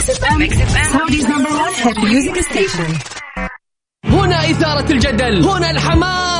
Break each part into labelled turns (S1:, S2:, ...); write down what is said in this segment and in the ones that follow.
S1: Mix FM Saudi's number 1 hit music station
S2: هنا إثارة الجدل. هنا الحماس.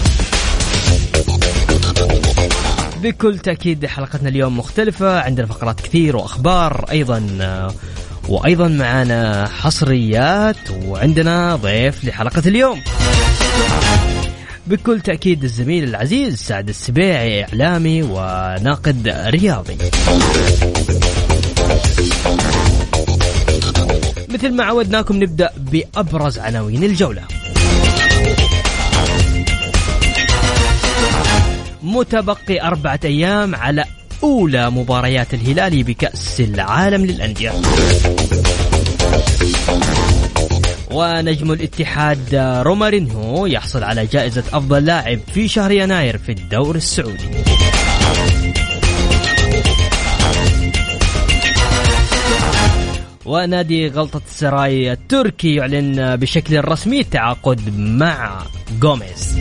S3: بكل تأكيد حلقتنا اليوم مختلفة عندنا فقرات كثير وأخبار أيضا وأيضا معنا حصريات وعندنا ضيف لحلقة اليوم. بكل تأكيد الزميل العزيز سعد السبيعي إعلامي وناقد رياضي. مثل ما عودناكم نبدأ بأبرز عناوين الجولة. متبقي أربعة أيام على أولى مباريات الهلال بكأس العالم للأندية. ونجم الاتحاد رومارينهو يحصل على جائزة أفضل لاعب في شهر يناير في الدور السعودي. ونادي غلطة السراي التركي يعلن بشكل رسمي التعاقد مع غوميز.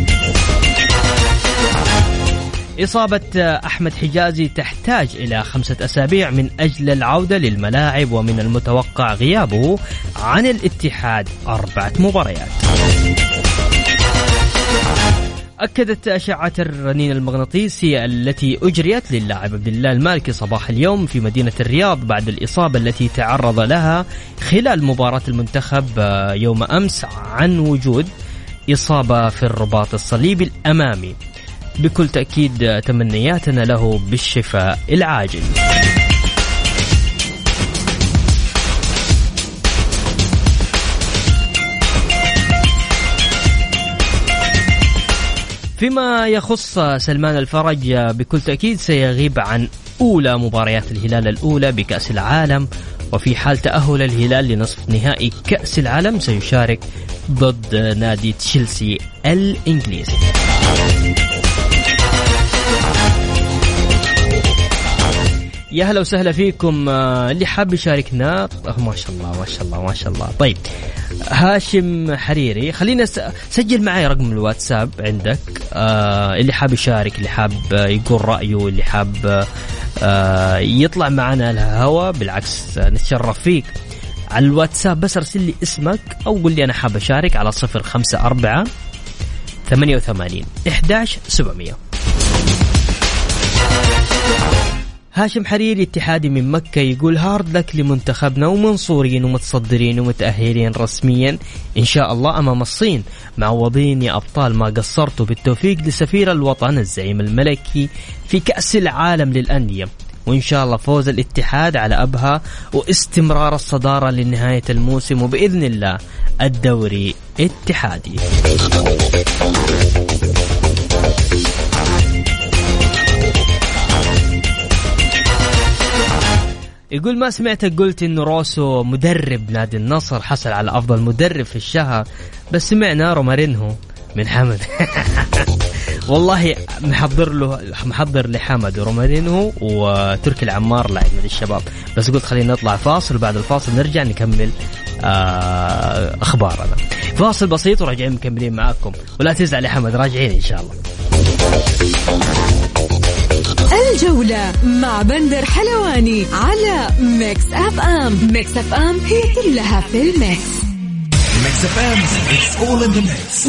S3: إصابة أحمد حجازي تحتاج إلى خمسة أسابيع من أجل العودة للملاعب ومن المتوقع غيابه عن الاتحاد أربعة مباريات. أكدت أشعة الرنين المغناطيسي التي أجريت للاعب عبد الله المالكي صباح اليوم في مدينة الرياض بعد الإصابة التي تعرض لها خلال مباراة المنتخب يوم أمس عن وجود إصابة في الرباط الصليبي الأمامي. بكل تأكيد تمنياتنا له بالشفاء العاجل. فيما يخص سلمان الفرج بكل تأكيد سيغيب عن أولى مباريات الهلال الأولى بكأس العالم وفي حال تأهل الهلال لنصف نهائي كأس العالم سيشارك ضد نادي تشيلسي الإنجليزي. يا هلا وسهلا فيكم آه، اللي حاب يشاركنا. آه، ما شاء الله ما شاء الله ما شاء الله. طيب هاشم حريري خلينا سجل معي رقم الواتساب عندك. آه، اللي حاب يشارك اللي حاب يقول رأيه اللي حاب يطلع معنا الهوا بالعكس نتشرف فيك. على الواتساب بس ارسل لي اسمك أو قول لي أنا حاب أشارك على 054 88 11 700 هاشم حريري اتحادي من مكة يقول هارد لك لمنتخبنا ومنصورين ومتصدرين ومتأهلين رسميا إن شاء الله أمام الصين. معوضين يا أبطال ما قصرتوا. بالتوفيق لسفير الوطن الزعيم الملكي في كأس العالم للأندية. وإن شاء الله فوز الاتحاد على أبها واستمرار الصدارة لنهاية الموسم وبإذن الله الدوري اتحادي يقول ما سمعتك قلت انه روسو مدرب نادي النصر حصل على أفضل مدرب في الشهر بس سمعنا رومارينهو من حمد. والله محضر له محضر لحمد ورومارينهو وتركي العمار لاعب من الشباب. بس قلت خلينا نطلع فاصل وبعد الفاصل نرجع نكمل آه أخبارنا. فاصل بسيط وراجعين مكملين معاكم. ولا تزعل يا حمد راجعين إن شاء الله.
S1: الجولة مع بندر حلواني على Mix FM. Mix FM هي كلها في ال
S4: mix. Mix FM, it's all in the mix.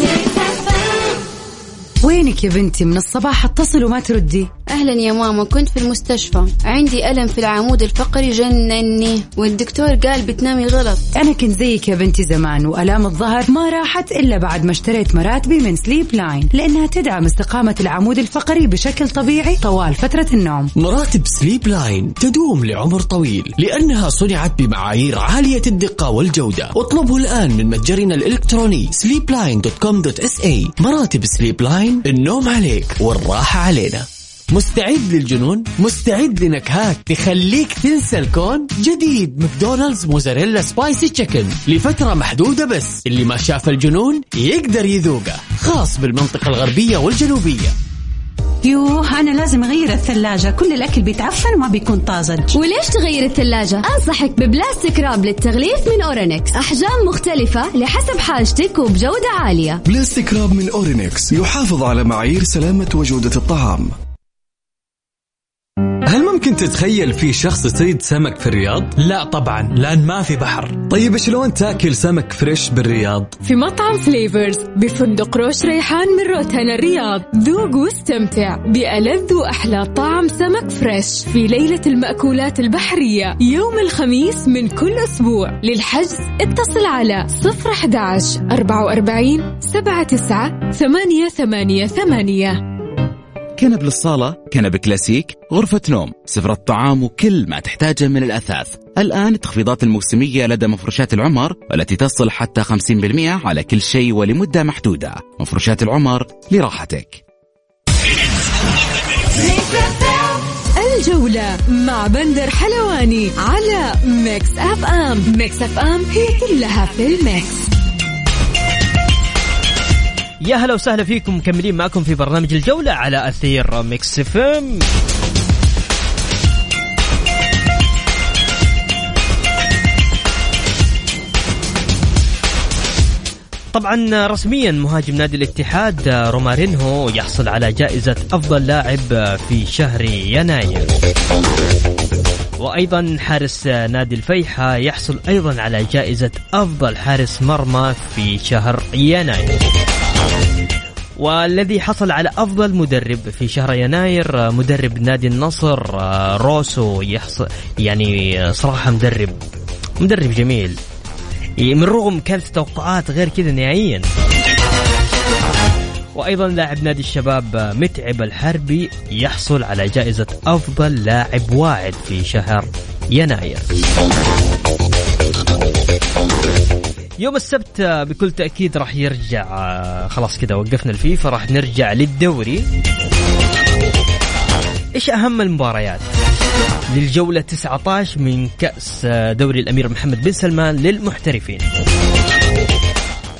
S5: وينك يا بنتي من الصباح اتصل وما تردي؟ أهلا يا ماما كنت في المستشفى. عندي ألم في العمود الفقري جنني. والدكتور قال بتنامي غلط.
S6: أنا كنت زيك يا بنتي زمان وآلام الظهر ما راحت إلا بعد ما اشتريت مراتبي من Sleepline لأنها تدعم استقامة العمود الفقري بشكل طبيعي طوال فترة النوم.
S2: مراتب Sleepline تدوم لعمر طويل لأنها صنعت بمعايير عالية الدقة والجودة. اطلبه الآن من متجرنا الإلكتروني sleepline.com.sa مراتب Sleepline النوم عليك والراحة علينا. مستعد للجنون؟ مستعد لنكهات تخليك تنسى الكون؟ جديد McDonald's mozzarella spicy chicken لفترة محدودة بس اللي ما شاف الجنون يقدر يذوقه خاص بالمنطقة الغربية والجنوبية
S7: يوه أنا لازم أغير الثلاجة كل الأكل بيتعفن وما بيكون طازج
S1: وليش تغير الثلاجة؟ أنصحك ب plastic wrap للتغليف من أورينكس أحجام مختلفة لحسب حاجتك وبجودة عالية
S8: plastic wrap من أورينكس يحافظ على معايير سلامة وجودة الطعام
S9: هل ممكن تتخيل في شخص يصيد سمك في الرياض؟
S10: لا طبعا لأن ما في بحر
S9: طيب شلون تاكل سمك fresh بالرياض؟
S1: في مطعم Flavours بفندق روش ريحان من روتانا الرياض ذوق واستمتع بألذ وأحلى طعم سمك fresh في ليلة المأكولات البحرية يوم الخميس من كل أسبوع للحجز اتصل على 011 44 79 ثمانية ثمانية ثمانية
S11: كنب للصالة كنب كلاسيك غرفة نوم سفرة طعام وكل ما تحتاجه من الأثاث. الآن التخفيضات الموسمية لدى مفروشات العمر والتي تصل حتى 50% على كل شيء ولمدة محدودة. مفروشات العمر لراحتك.
S1: الجولة مع بندر حلواني على Mix FM. Mix FM هي كلها في ال mix.
S3: يا هلا وسهلا فيكم مكملين معكم في برنامج الجولة على أثير Mix FM. طبعا رسميا مهاجم نادي الاتحاد رومارينهو يحصل على جائزة أفضل لاعب في شهر يناير. وأيضا حارس نادي الفيحة يحصل أيضا على جائزة أفضل حارس مرمى في شهر يناير. والذي حصل على أفضل مدرب في شهر يناير مدرب نادي النصر روسو يحصل يعني صراحة مدرب مدرب جميل. من رغم كانت التوقعات غير كذا نهائيا. وأيضا لاعب نادي الشباب متعب الحربي يحصل على جائزة أفضل لاعب واعد في شهر يناير. يوم السبت بكل تأكيد راح يرجع خلاص كذا وقفنا الفيفا راح نرجع للدوري. إيش أهم المباريات؟ للجولة 19 من كأس دوري الأمير محمد بن سلمان للمحترفين.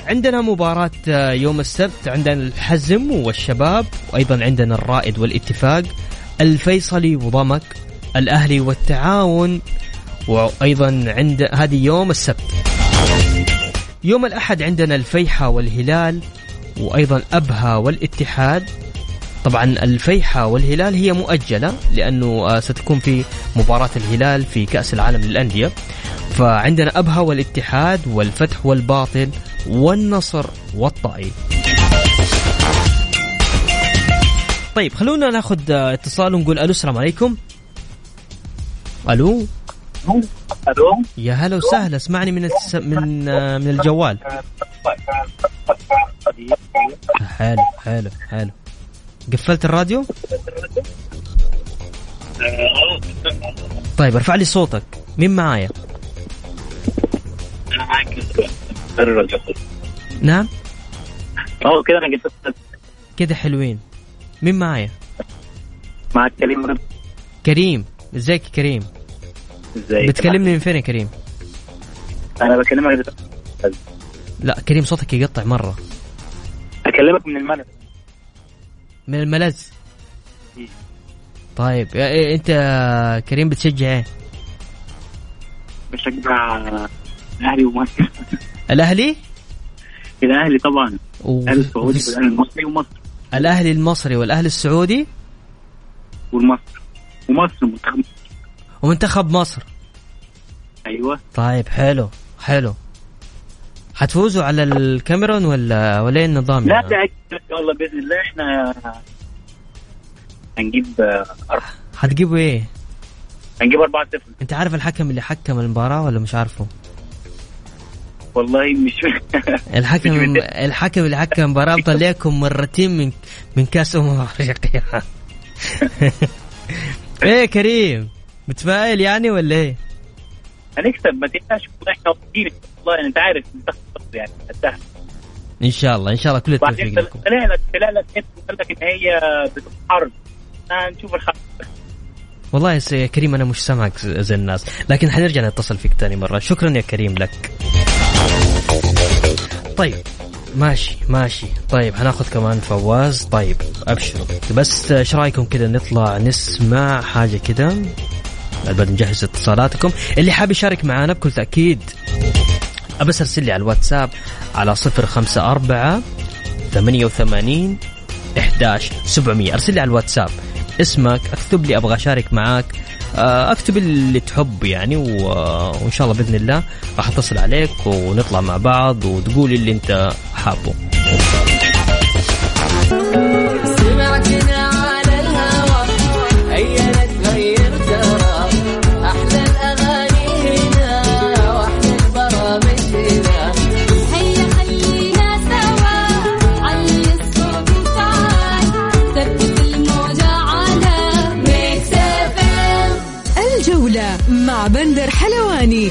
S3: عندنا مباراة يوم السبت عندنا الحزم والشباب وأيضا عندنا الرائد والاتفاق الفيصلي وضمك الأهلي والتعاون وأيضا عند هذه يوم السبت. يوم الأحد عندنا الفيحة والهلال وأيضا أبها والاتحاد. طبعا الفيحة والهلال هي مؤجلة لأنه ستكون في مباراة الهلال في كأس العالم للأندية. فعندنا أبها والاتحاد والفتح والباطل والنصر والطائي. طيب خلونا ناخذ اتصال ونقول ألو السلام عليكم. ألو؟
S12: ألو؟
S3: يا هلا وسهلا اسمعني من الس... من من الجوال. حلو حلو حلو قفلت الراديو؟ طيب ارفع لي صوتك. مين معايا؟ نعم؟
S12: آه كده أنا قفلت.
S3: كده حلوين. مين معايا؟
S12: معك كريم رضا
S3: كريم. إزيك يا كريم؟
S12: ازيك
S3: بتكلمني من فين يا كريم؟
S12: أنا بكلمك
S3: لا كريم صوتك يقطع مرة.
S12: أكلمك من الملك
S3: من الملز؟ طيب يا- إيه أنت كريم بتشجع إيه؟
S12: بشجع الأهلي ومصر
S3: الأهلي؟
S12: الأهلي طبعا. الأهلي السعودي والأهلي المصري ومصر.
S3: الأهلي المصري والأهلي السعودي؟
S12: والمصر. ومصر منتخب.
S3: ومنتخب مصر.
S12: أيوه.
S3: طيب حلو حلو. حتفوزوا على الكاميرون ولا ولا إيه النظام
S12: لا
S3: يعني؟
S12: لا إن شاء الله بإذن الله. إحنا هنجيب آه، أربعة.
S3: حتجيبوا إيه؟
S12: هنجيب 4 0
S3: أنت عارف الحكم اللي حكم المباراة ولا مش عارفه؟
S12: والله مش
S3: الحكم. الحكم اللي حكم المباراة مطلعكم مرتين من من كأس أمم أفريقيا. إيه كريم. متفائل يعني ولا إيه؟
S12: هنكسب ما تنساش إحنا واثقين والله انت عارف يعني
S3: إن شاء الله إن شاء الله كل التوفيق لكم.
S12: طلع لك طلع لك انت قال لك ان هي بتتحرك هنشوف الحق
S3: والله يا كريم أنا مش سامعك زي الناس لكن حنرجع نتصل فيك تاني مرة. شكرا يا كريم لك. طيب ماشي ماشي. طيب هناخذ كمان فواز. طيب أبشروا. بس إيش رأيكم كذا نطلع نسمع حاجة كذا بعد نجهز اتصالاتكم. اللي حاب يشارك معنا بكل تأكيد بس أرسل لي على الواتساب على 054 88 11 700 أرسل لي على الواتساب. اسمك أكتب لي أبغى أشارك معاك. آه، أكتب اللي تحب يعني وإن شاء الله بإذن الله راح أتصل عليك ونطلع مع بعض وتقول اللي أنت حابه.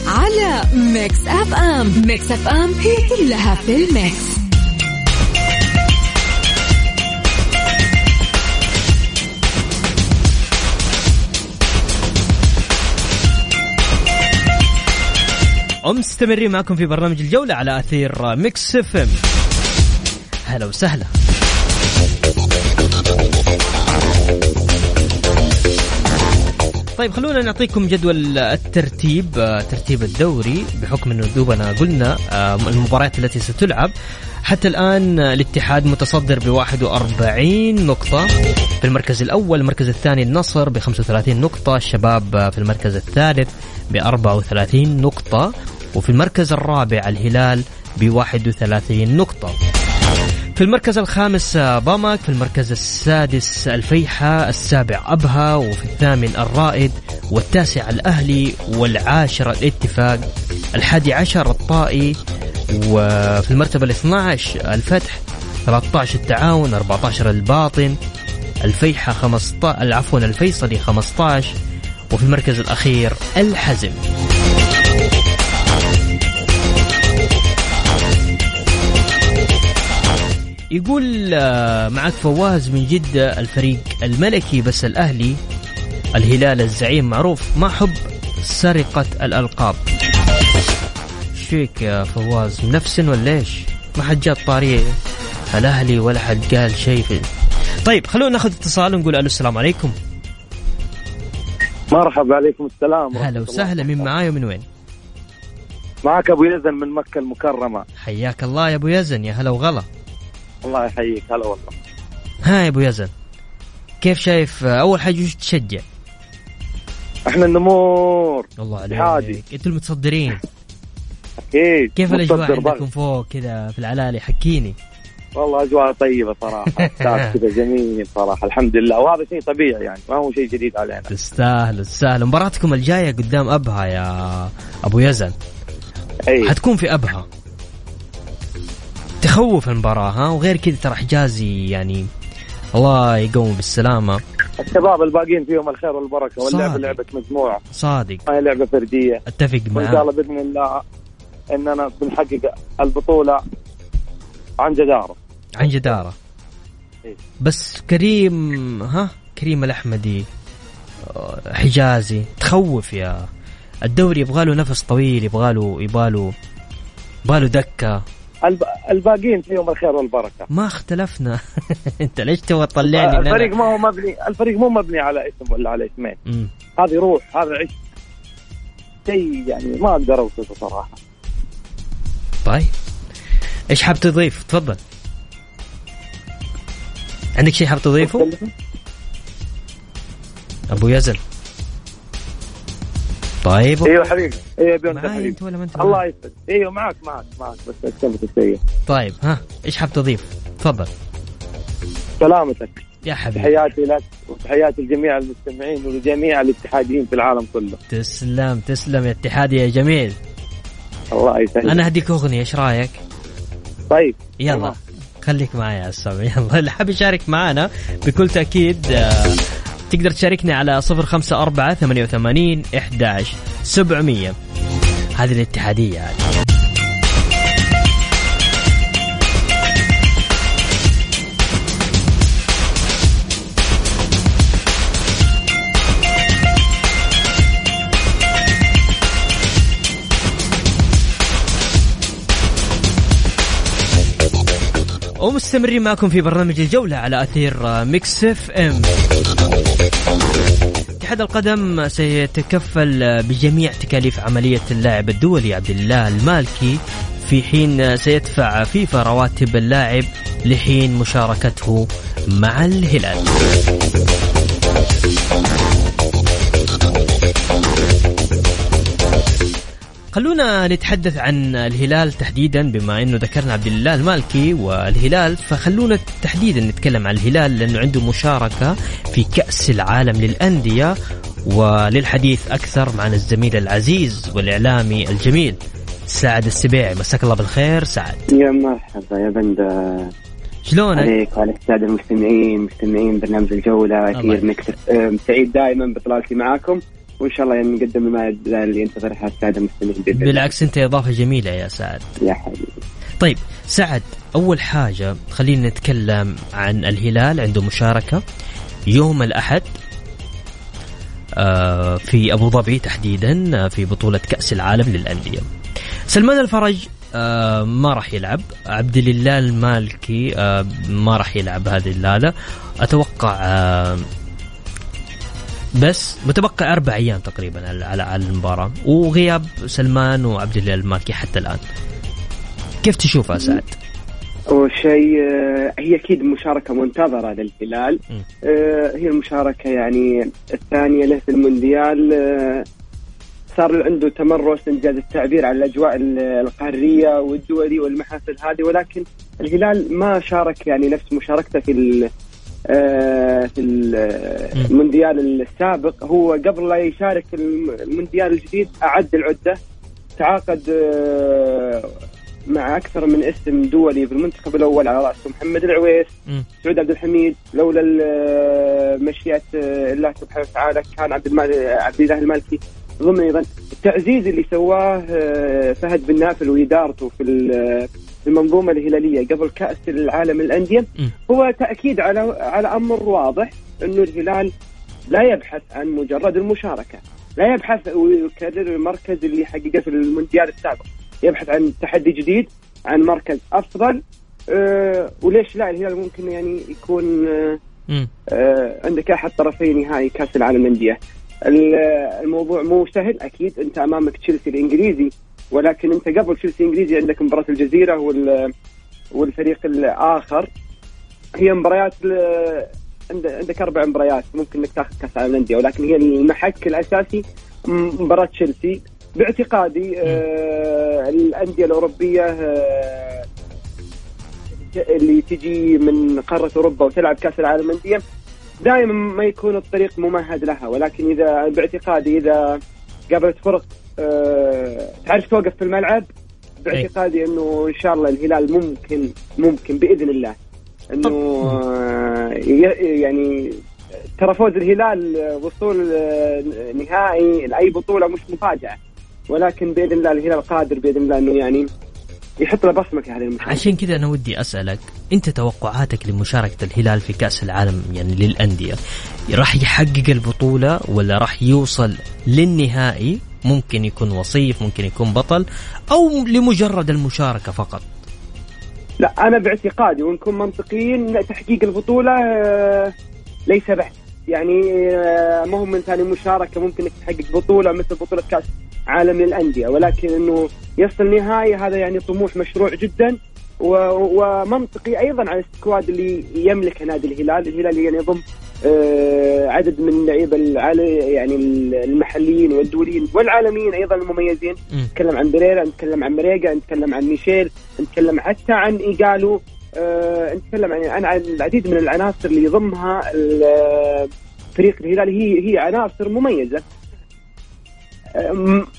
S2: على
S1: Mix FM. Mix FM هي كلها في ال mix.
S3: ومستمرين معكم في برنامج الجولة على أثير Mix FM. هلا وسهلا. طيب خلونا نعطيكم جدول الترتيب آه، ترتيب الدوري بحكم إنه دوبنا قلنا آه، المباريات التي ستلعب. حتى الآن آه، الاتحاد متصدر ب 41 نقطة في المركز الأول المركز الثاني النصر ب 35 نقطة الشباب في المركز الثالث ب 34 نقطة وفي المركز الرابع الهلال ب 31 نقطة. في المركز الخامس بامك في المركز السادس الفيحة السابع أبها وفي الثامن الرائد والتاسع الأهلي والعاشر الاتفاق الحادي عشر الطائي وفي المرتبة الاثنى عشر الفتح 13 التعاون 14 الباطن الفيحة 15 عفوا الفيصلي 15 وفي المركز الأخير الحزم. يقول آه، معك فواز من جدة الفريق الملكي بس الأهلي الهلال الزعيم معروف ما حب سرقة الألقاب. فيك يا فواز؟ منفسن ولا إيش؟ ما حد جاب طاري الأهلي ولا حد قال شيء في طيب خلونا ناخذ اتصال ونقول ألو السلام عليكم.
S13: مرحبا عليكم السلام
S3: هلا وسهلا من معاي ومن وين؟
S13: معك أبو يزن من مكة المكرمة.
S3: حياك الله يا أبو يزن يا هلا وغلا.
S13: الله يحييك. هلا والله.
S3: ها يا أبو يزن كيف شايف أول حاجة وش تشجع؟
S13: إحنا النمور.
S3: الله. عليك. أنتوا المتصدرين.
S13: أكيد.
S3: كيف
S13: الأجواء
S3: عندكم. فوق كذا في العلالي؟ حكيني.
S13: والله أجواء طيبة صراحة. كذا جميل صراحة. الحمد لله. وهذا شيء طبيعي يعني. ما هو شيء جديد علينا.
S3: تستاهل تستاهل. مباراتكم الجاية قدام أبها يا أبو يزن.
S13: أي.
S3: حتكون في أبها. تخوف المباراة ها؟ وغير كذا ترى حجازي يعني الله يقوم بالسلامة.
S13: الشباب الباقيين فيهم الخير والبركة واللعبه
S3: صادق.
S13: لعبه مجموعه
S3: صادق.
S13: ما هي لعبة فردية.
S3: أتفق
S13: وإن شاء الله بإذن الله إننا بنحقق البطولة عن جدارة.
S3: عن جدارة.
S13: إيه.
S3: بس كريم ها؟ كريم الأحمدي حجازي تخوف يا. الدوري يبغى له نفس طويل يبغى له يبغى له يبغى له
S13: دكة. الباقيين فيهم الخير والبركة.
S3: ما اختلفنا. انت ليش تبغى تطلعني
S13: الفريق ما هو مبني الفريق مو مبني على اسم ولا على اسمين. هذه روح هذا عشق. شيء يعني ما أقدر أوصفه صراحة.
S3: طيب. إيش حاب تضيف؟ تفضل. عندك شيء حاب تضيفه؟ أبو يزن. طيب.
S13: أيوه حبيبي. أيوه بيون
S3: معاي
S13: حبيبي.
S3: انت ولا ما انت
S13: الله؟ يسعدك. أيوه معك معك معك. بس اكتبت السيء
S3: طيب ها إيش حاب تضيف؟ تفضل.
S13: سلامتك.
S3: يا حبيبي.
S13: تحياتي لك وتحياتي لجميع المستمعين ولجميع الاتحاديين في العالم كله.
S3: تسلم تسلم يا اتحادي يا جميل.
S13: الله يسعدك.
S3: أنا هديك أغنية إيش رأيك؟
S13: طيب.
S3: يلا. خليك معي يا السامي يلا اللي حاب يشارك معنا بكل تأكيد آه، تقدر تشاركني على 054 88 11 700 هذه الاتحادية. هذه ومستمرين معكم في برنامج الجولة على أثير Mix FM. اتحاد القدم سيتكفل بجميع تكاليف عملية اللاعب الدولي عبد الله المالكي في حين سيدفع فيفا رواتب اللاعب لحين مشاركته مع الهلال. خلونا نتحدث عن الهلال تحديدا بما إنه ذكرنا عبد الله المالكي والهلال فخلونا تحديدا نتكلم عن الهلال لأنه عنده مشاركة في كأس العالم للأندية وللحديث أكثر معنا الزميل العزيز والإعلامي الجميل سعد السبيعي. مساك الله بالخير سعد.
S14: يا مرحبا يا بندا.
S3: شلونك؟
S14: عليك وعلى السادة المستمعين مستمعين برنامج مكس أم، سعيد دائما بإطلالتي معاكم. وإن شاء الله يعني نقدم المادة اللي ينتظرها السادة المستمعين.
S3: بالعكس أنت إضافة جميلة يا سعد.
S14: يا حبيبي.
S3: طيب سعد أول حاجة خلينا نتكلم عن الهلال عنده مشاركة يوم الأحد آه، في أبو ظبي تحديدا آه، في بطولة كأس العالم للأندية. سلمان الفرج آه، ما راح يلعب. عبد الله المالكي آه، ما راح يلعب هذه الليلة. أتوقع آه، بس متبقى أربع أيام تقريبا على على على المباراة. وغياب سلمان وعبد الله المالكي حتى الآن. كيف تشوفها سعد؟
S14: أول شيء آه، هي أكيد مشاركة منتظرة للهلال. آه، هي المشاركة يعني الثانية له في المونديال. آه، صار عنده تمرس انجاز التعبير عن الأجواء ال- القارية والدولي والمحافل هذه ولكن الهلال ما شارك يعني نفس مشاركته في في ال- المونديال السابق. هو قبل لا يشارك الم- المونديال الجديد أعد العدة. تعاقد آه، مع أكثر من اسم دولي في المنتخب الأول على راسه محمد العويس سعود عبد الحميد. لولا ال- مشيئة الله سبحانه وتعالى كان عبد عبد الله المالكي ضمن أيضا. التعزيز اللي سواه آه، فهد بن نافل وإدارته في ال- في المنظومة الهلالية قبل كأس العالم للأندية هو تأكيد على على أمر واضح انه الهلال لا يبحث عن مجرد المشاركة لا يبحث ويكرر المركز اللي حققه في المونديال السابق يبحث عن تحدي جديد عن مركز أفضل أه وليش لا؟ الهلال ممكن يعني يكون أه عندك أحد طرفي نهائي كأس العالم للأندية. ال- الموضوع مو سهل أكيد أنت أمامك تشيلسي الإنجليزي ولكن انت قبل تشيلسي الانجليزي عندك مباراة الجزيرة وال والفريق الآخر. هي مباريات عندك أربع مباريات ممكن إنك تاخذ كأس العالم للأندية ولكن هي المحك الأساسي مباراة تشيلسي. باعتقادي آه الأندية الأوروبية آه اللي تجي من قارة أوروبا وتلعب كأس العالم للأندية دائما ما يكون الطريق ممهد لها. ولكن اذا باعتقادي إذا قابلت فرق آه، تعرف توقف في الملعب؟ باعتقادي إنه إن شاء الله الهلال ممكن ممكن بإذن الله. إنه آه، يعني ترى فوز الهلال آه، وصول آه، نهائي لأي بطولة مش مفاجأة. ولكن بإذن الله الهلال قادر بإذن الله إنه يعني يحط له بصمة في هذه المشاركه
S3: عشان كذا أنا ودي أسألك أنت توقعاتك لمشاركة الهلال في كأس العالم يعني للأندية راح يحقق البطولة ولا راح يوصل للنهائي؟ ممكن يكون وصيف ممكن يكون بطل أو لمجرد المشاركة فقط.
S14: لا أنا باعتقادي ونكون منطقيين تحقيق البطولة آه، ليس بحث يعني آه، ما هو من ثاني مشاركة ممكن إنك تحقق بطولة مثل بطولة كأس عالم للأندية. ولكن إنه يصل نهائي هذا يعني طموح مشروع جدا. ومنطقي أيضا على السكواد اللي يملكه نادي الهلال، الهلال يعني يضم عدد من اللعيبه يعني المحليين والدوليين والعالميين أيضا المميزين. نتكلم عن بريرا نتكلم عن مريقا نتكلم عن ميشيل نتكلم حتى عن ايجالو آه نتكلم عن عن العديد من العناصر اللي يضمها فريق الهلال. هي هي عناصر مميزة.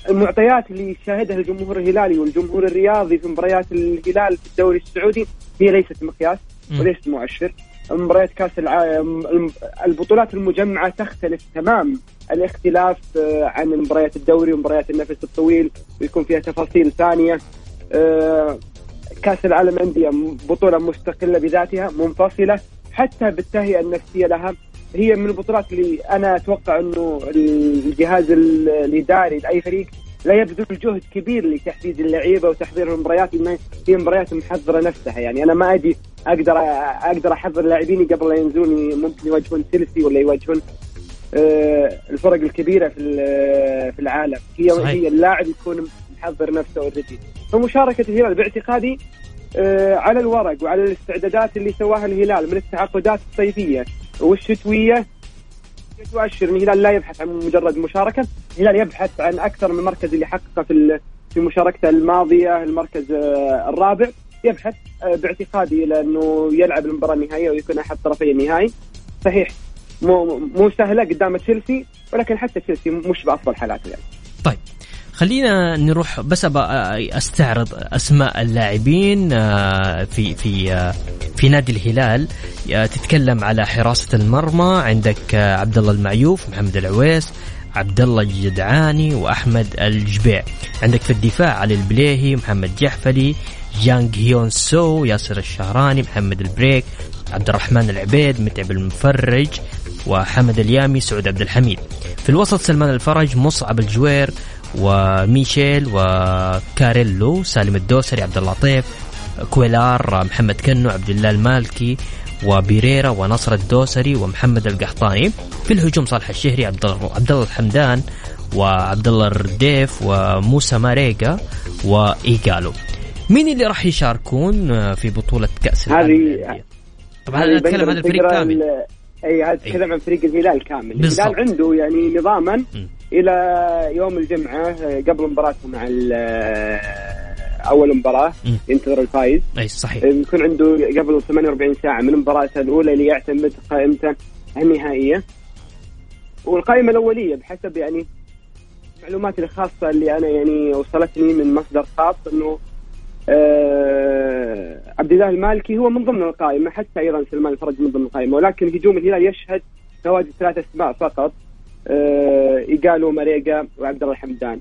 S14: المعطيات اللي شاهدها الجمهور الهلالي والجمهور الرياضي في مباريات الهلال في الدوري السعودي هي ليست مقياس. وليست مؤشر. مباريات كاس العالم البطولات المجمعة تختلف تمام. الاختلاف آه، عن مباريات الدوري ومباريات النفس الطويل ويكون فيها تفاصيل ثانية. آه، كاس العالم انديه بطولة مستقلة بذاتها منفصلة. حتى بالتهيئة النفسية لها هي من البطولات اللي أنا أتوقع إنه الجهاز ال- الإداري لأي فريق لا يبذل جهد كبير لتحديد اللعيبة وتحضير المباريات لأن هي مباريات محضرة نفسها. يعني أنا ما أجي أقدر أقدر أحضر لاعبيني قبل لا ينزلون ممكن يواجهون تشيلسي ولا يواجهون آه، الفرق الكبيرة في في العالم. هي
S3: صحيح.
S14: هي اللاعب يكون محضر نفسه اوريدي فمشاركة الهلال باعتقادي آه، على الورق وعلى الاستعدادات اللي سواها الهلال من التعاقدات الصيفية والشتوية. تؤشر إن الهلال لا يبحث عن مجرد مشاركة، الهلال يبحث عن أكثر من مركز اللي حققه في في مشاركته الماضية المركز آه، الرابع، يبحث آه، باعتقادي إلى انه يلعب المباراة النهائية ويكون أحد طرفي النهائي. صحيح مو مو سهلة قدام تشيلسي ولكن حتى تشيلسي مش بأفضل حالاته يعني.
S3: طيب خلينا نروح بس ابى أستعرض أسماء اللاعبين آه، في في آه، في نادي الهلال آه، تتكلم على حراسة المرمى عندك آه، عبد الله المعيوف محمد العويس عبد الله الجدعاني وأحمد الجبيع عندك في الدفاع علي البليهي محمد جحفلي جانج هيون سو ياسر الشهراني محمد البريك عبد الرحمن العبيد متعب المفرج وحمد اليامي سعود عبد الحميد في الوسط سلمان الفرج مصعب الجوير وميشيل وكاريلو سالم الدوسري عبد اللطيف كويلار محمد كنو عبد الله المالكي وبيريرا ونصر الدوسري ومحمد القحطاني. في الهجوم صالح الشهري عبد الله عبد الله الحمدان وعبد الله الرديف وموسى ماريجا وايجالو مين اللي راح يشاركون في بطولة كأس العالم
S14: هذه؟
S3: طبعا أنا أتكلم عن الفريق كامل.
S14: أي أتكلم عن فريق الهلال كامل.
S3: بالضبط.
S14: الهلال عنده يعني نظاما إلى يوم الجمعة آه، قبل مباراته مع آه، أول
S3: مباراة.
S14: ينتظر الفايز.
S3: أي صحيح.
S14: يكون عنده قبل 48 ساعة من مباراته الأولى ليعتمد قائمته النهائية. والقائمة الأولية بحسب يعني معلوماتي الخاصة اللي أنا يعني وصلتني من مصدر خاص إنه آه عبد الله المالكي هو من ضمن القائمة حتى أيضا سلمان الفرج من ضمن القائمة ولكن هجوم الهلال يشهد تواجد ثلاث اسماء فقط آه ايجالو ماريجا وعبد الله الحمدان.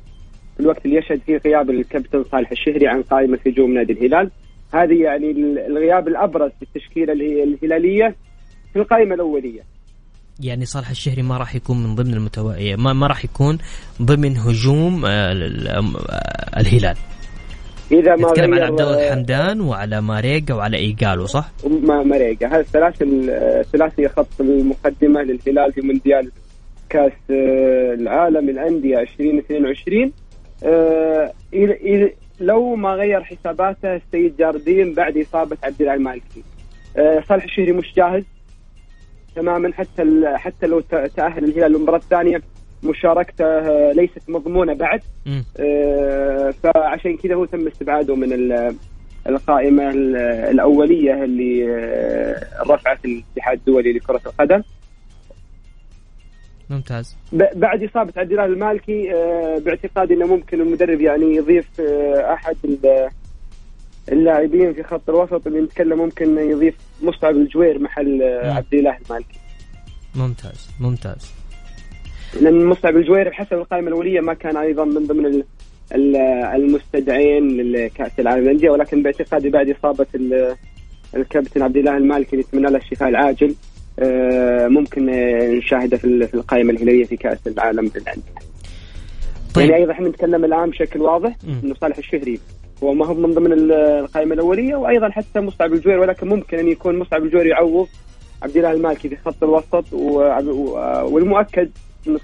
S14: في الوقت اللي يشهد فيه غياب الكابتن صالح الشهري عن قائمة هجوم نادي الهلال. هذه يعني ال- الغياب الأبرز في التشكيله اله- الهلالية في القائمة الأولية.
S3: يعني صالح الشهري ما راح يكون من ضمن المتو... ما, ما راح يكون ضمن هجوم آه، آه، الهلال.
S14: إذا ما
S3: نتكلم
S14: غير-
S3: عبد الله الحمدان وعلى ماريجا وعلى إيجالو صح؟
S14: ما ماريجا هذا الثلاث الثلاثي خط المقدمة للهلال في مونديال كأس آه، العالم الأندية 2022 آه، إذا- إذا- لو ما غير حساباته السيد جاردين بعد إصابة عبد الله المالكي آه، صالح الشهري مش جاهز تماما حتى حتى لو تأهل الهلال للمباراة الثانية. مشاركته ليست مضمونة بعد. آه، فعشان كذا هو تم استبعاده من ال- القائمة ال- الأولية اللي آه، رفعت الاتحاد الدولي لكرة القدم.
S3: ممتاز.
S14: بعد إصابة عبد الله المالكي آه، باعتقادي إنه ممكن المدرب يعني يضيف أحد ال- اللاعبين في خط الوسط اللي نتكلم ممكن يضيف مصعب الجوير محل. عبد الله المالكي.
S3: ممتاز. ممتاز.
S14: لأن مصعب الجوير بحسب القائمة الأولية ما كان أيضا من ضمن ال- ال- المستدعين لكأس العالم للأندية ولكن باعتقادي بعد إصابة ال- الكابتن عبد الله المالكي اللي نتمنى له الشفاء العاجل آه، ممكن نشاهده في ال- في القائمة الهلالية في كأس العالم للأندية.
S3: طيب.
S14: يعني أيضا إحنا نتكلم الآن بشكل واضح. إنه صالح الشهري هو ما هو من ضمن ال- القائمة الأولية وأيضا حتى مصعب الجوير ولكن ممكن أن يكون مصعب الجوير يعوض عبد الله المالكي في خط الوسط والمؤكد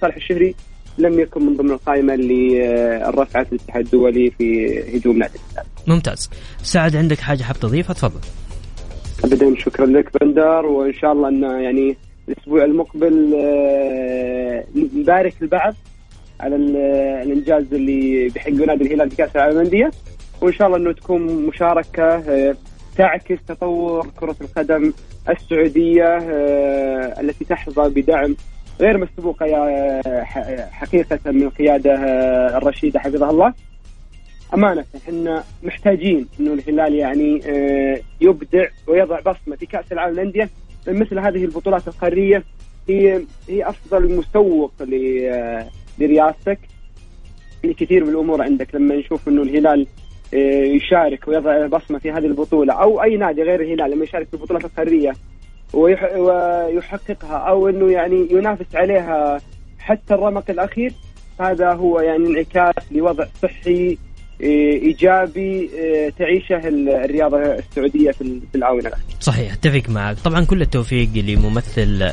S14: صالح الشهري لم يكن من ضمن القائمة اللي رفعت الاتحاد الدولي في هجوم نادي الهلال.
S3: ممتاز. سعد عندك حاجة حاب تضيفها؟ تفضل.
S14: ابدا شكرا لك بندر وإن شاء الله إن يعني الأسبوع المقبل آه، نبارك البعض على ال- الإنجاز اللي بيحققه نادي الهلال في كأس العالم للأندية. وإن شاء الله إنه تكون مشاركة آه، تعكس تطور كرة القدم السعودية آه، التي تحظى بدعم غير مسبوقة يا ح- حقيقة من القيادة آه، الرشيدة حفظها الله. أمانة إحنا محتاجين إنه الهلال يعني آه، يبدع ويضع بصمة في كأس العالم للأندية مثل هذه البطولات القارية. هي هي أفضل مسوق آه، لرياستك. لكثير من الأمور عندك. لما نشوف إنه الهلال يشارك ويضع بصمة في هذه البطولة أو أي نادي غير الهلال لما يشارك في البطولات القارية ويح- ويحققها أو أنه يعني ينافس عليها حتى الرمق الأخير. هذا هو يعني انعكاس لوضع صحي إيجابي آه، تعيشه ال- الرياضة السعودية في ال- في الآونة الأخيرة
S3: صحيح أتفق معك. طبعا كل التوفيق لممثل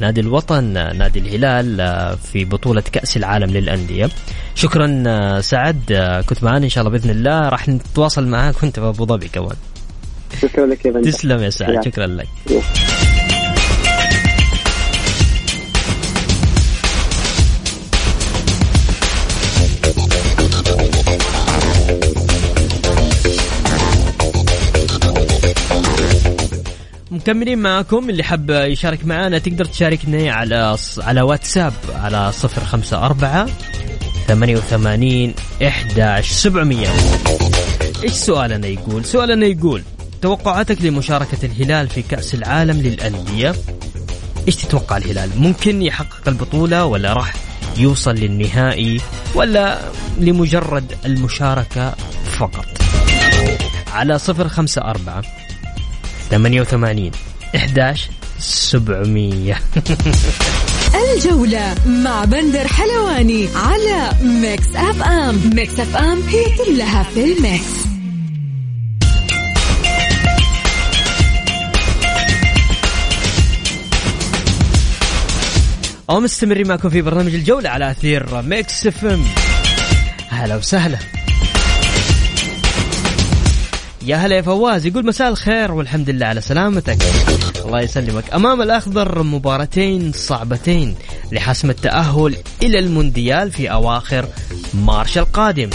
S3: نادي الوطن نادي الهلال آه، في بطولة كأس العالم للأندية. شكرا آه، سعد. آه، كنت معنا إن شاء الله بإذن الله. راح نتواصل معاك وأنت في أبو ظبي كمان.
S14: شكرا لك يا بندر
S3: تسلم يا سعد. شكرا لك. مكملين معكم اللي حب يشارك معنا تقدر تشاركني على على واتساب على صفر خمسة أربعة ثمانية وثمانين إحداش سبعمية. إيش سؤالنا يقول؟ سؤالنا يقول توقعاتك لمشاركة الهلال في كأس العالم للأندية؟ إيش تتوقع الهلال؟ ممكن يحقق البطولة ولا راح يوصل للنهائي ولا لمجرد المشاركة فقط؟ على صفر خمسة أربعة ثمانية وثمانين إحداش سبعمية.
S1: الجولة مع بندر حلواني على Mix FM. Mix FM هي كلها في ال mix.
S3: أو مستمرين معكم في برنامج الجولة على أثير Mix FM. هلا وسهلا. يا هلا يا فواز يقول مساء الخير والحمد لله على سلامتك. الله يسلمك. أمام الأخضر مباراتين صعبتين لحسم التأهل إلى المونديال في أواخر مارش القادم.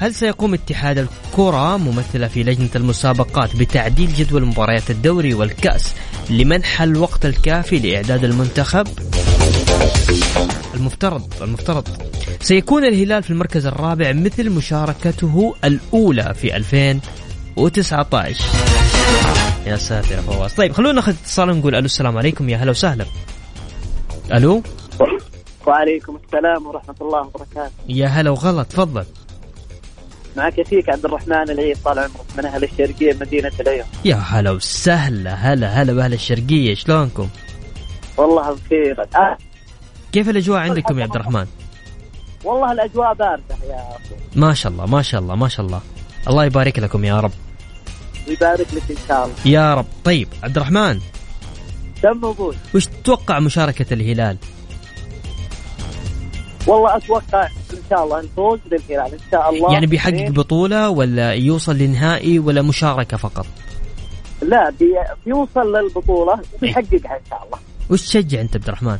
S3: هل سيقوم اتحاد الكرة ممثلة في لجنة المسابقات بتعديل جدول مباريات الدوري والكأس لمنح الوقت الكافي لإعداد المنتخب؟ المفترض المفترض. سيكون الهلال في المركز الرابع مثل مشاركته الأولى في 2019 يا ساتر يا فواز. طيب خلونا ناخذ اتصال ونقول ألو السلام عليكم. يا هلا وسهلا. ألو؟
S15: وعليكم السلام ورحمة الله وبركاته.
S3: يا هلا وغلا تفضل.
S15: معك فيك عبد الرحمن العيد طال عمرك من أهل الشرقية مدينة العيون
S3: يا هلا وسهلا هلا هلا بأهل الشرقية شلونكم؟
S15: والله بخير. آه.
S3: كيف الأجواء عندكم يا عبد الرحمن؟
S15: والله الأجواء باردة يا أخي.
S3: ما شاء الله ما شاء الله ما شاء الله. الله يبارك لكم يا رب.
S15: ويبارك لك إن شاء الله.
S3: يا رب. طيب عبد الرحمن
S15: كم موجود؟
S3: وش تتوقع مشاركة الهلال؟
S15: والله أتوقع إن شاء الله نفوز بالهلال إن شاء الله
S3: يعني بيحقق
S15: اثنين.
S3: بطولة ولا يوصل لنهائي ولا مشاركة فقط؟
S15: لا بي... بيوصل للبطولة وبيحققها إن شاء الله.
S3: وش تشجع أنت عبد الرحمن؟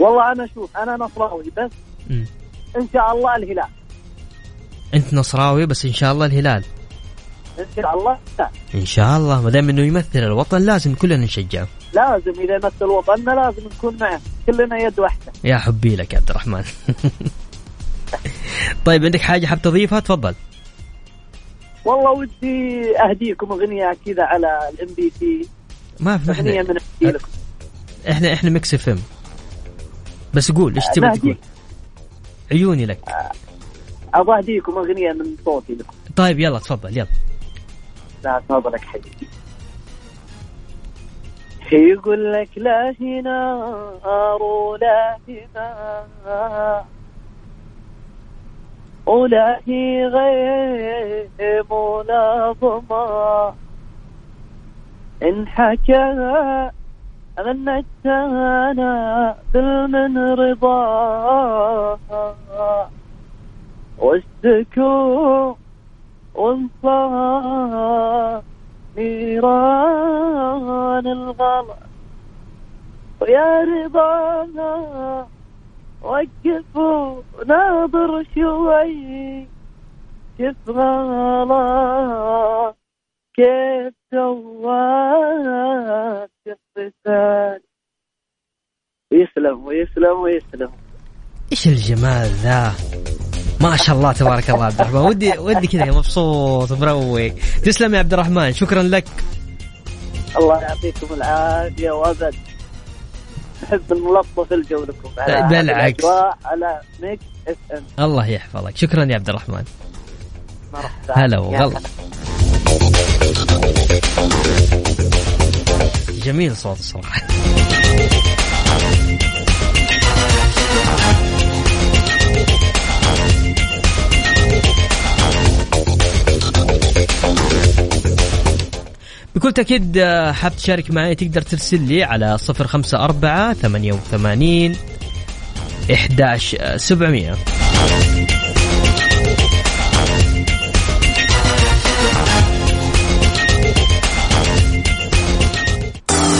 S15: والله أنا شوف أنا نصراوي بس
S3: مم.
S15: إن شاء الله الهلال.
S3: أنت نصراوي بس إن شاء الله الهلال.
S15: إن شاء الله. لا.
S3: إن شاء الله. ما دام إنه يمثل الوطن لازم كلنا نشجعه.
S15: لازم. إذا يمثل وطننا لازم نكون معه. كلنا يد واحدة.
S3: يا حبي لك يا عبد الرحمن. طيب عندك حاجة حاب تضيفها؟ تفضل.
S15: والله ودي أهديكم أغنية كذا على ال MBC.
S3: ما في
S15: أغنية
S3: إحنا
S15: من لكم.
S3: إحنا إحنا Mix FM. بس قول إيش تبغى. تقول؟ عيوني لك.
S15: أبغى أهديكم أغنية من صوتي لكم.
S3: طيب يلا تفضل يلا.
S15: لا تفضلك حبيبي يقول لك لا هي نار ولا ماء ولا هي غيم ولا ظما. إن حكى غنت أنا بالمن رضا. واشتكوا نيران الغلا ويا رضانا وقفوا ناظر شوي. كيف غلا كيف سواك رسال ويسلم ويسلم ويسلم.
S3: إيش الجمال ذا؟ ما شاء الله تبارك الله عبد الرحمن. ودي ودي كذا مبسوط مروق. تسلم يا عبد الرحمن شكرا لك.
S15: الله يعطيكم العافية وابد نحب نلطف الجو لكم
S3: بالعكس.
S15: على Mix FM.
S3: الله يحفظك. شكرا يا عبد الرحمن. هلا وغلا جميل صوت الصراحة. بكل تأكيد آه، حاب تشارك معي تقدر ترسل لي على صفر خمسة أربعة ثمانية وثمانين إحداش آه، سبعمية.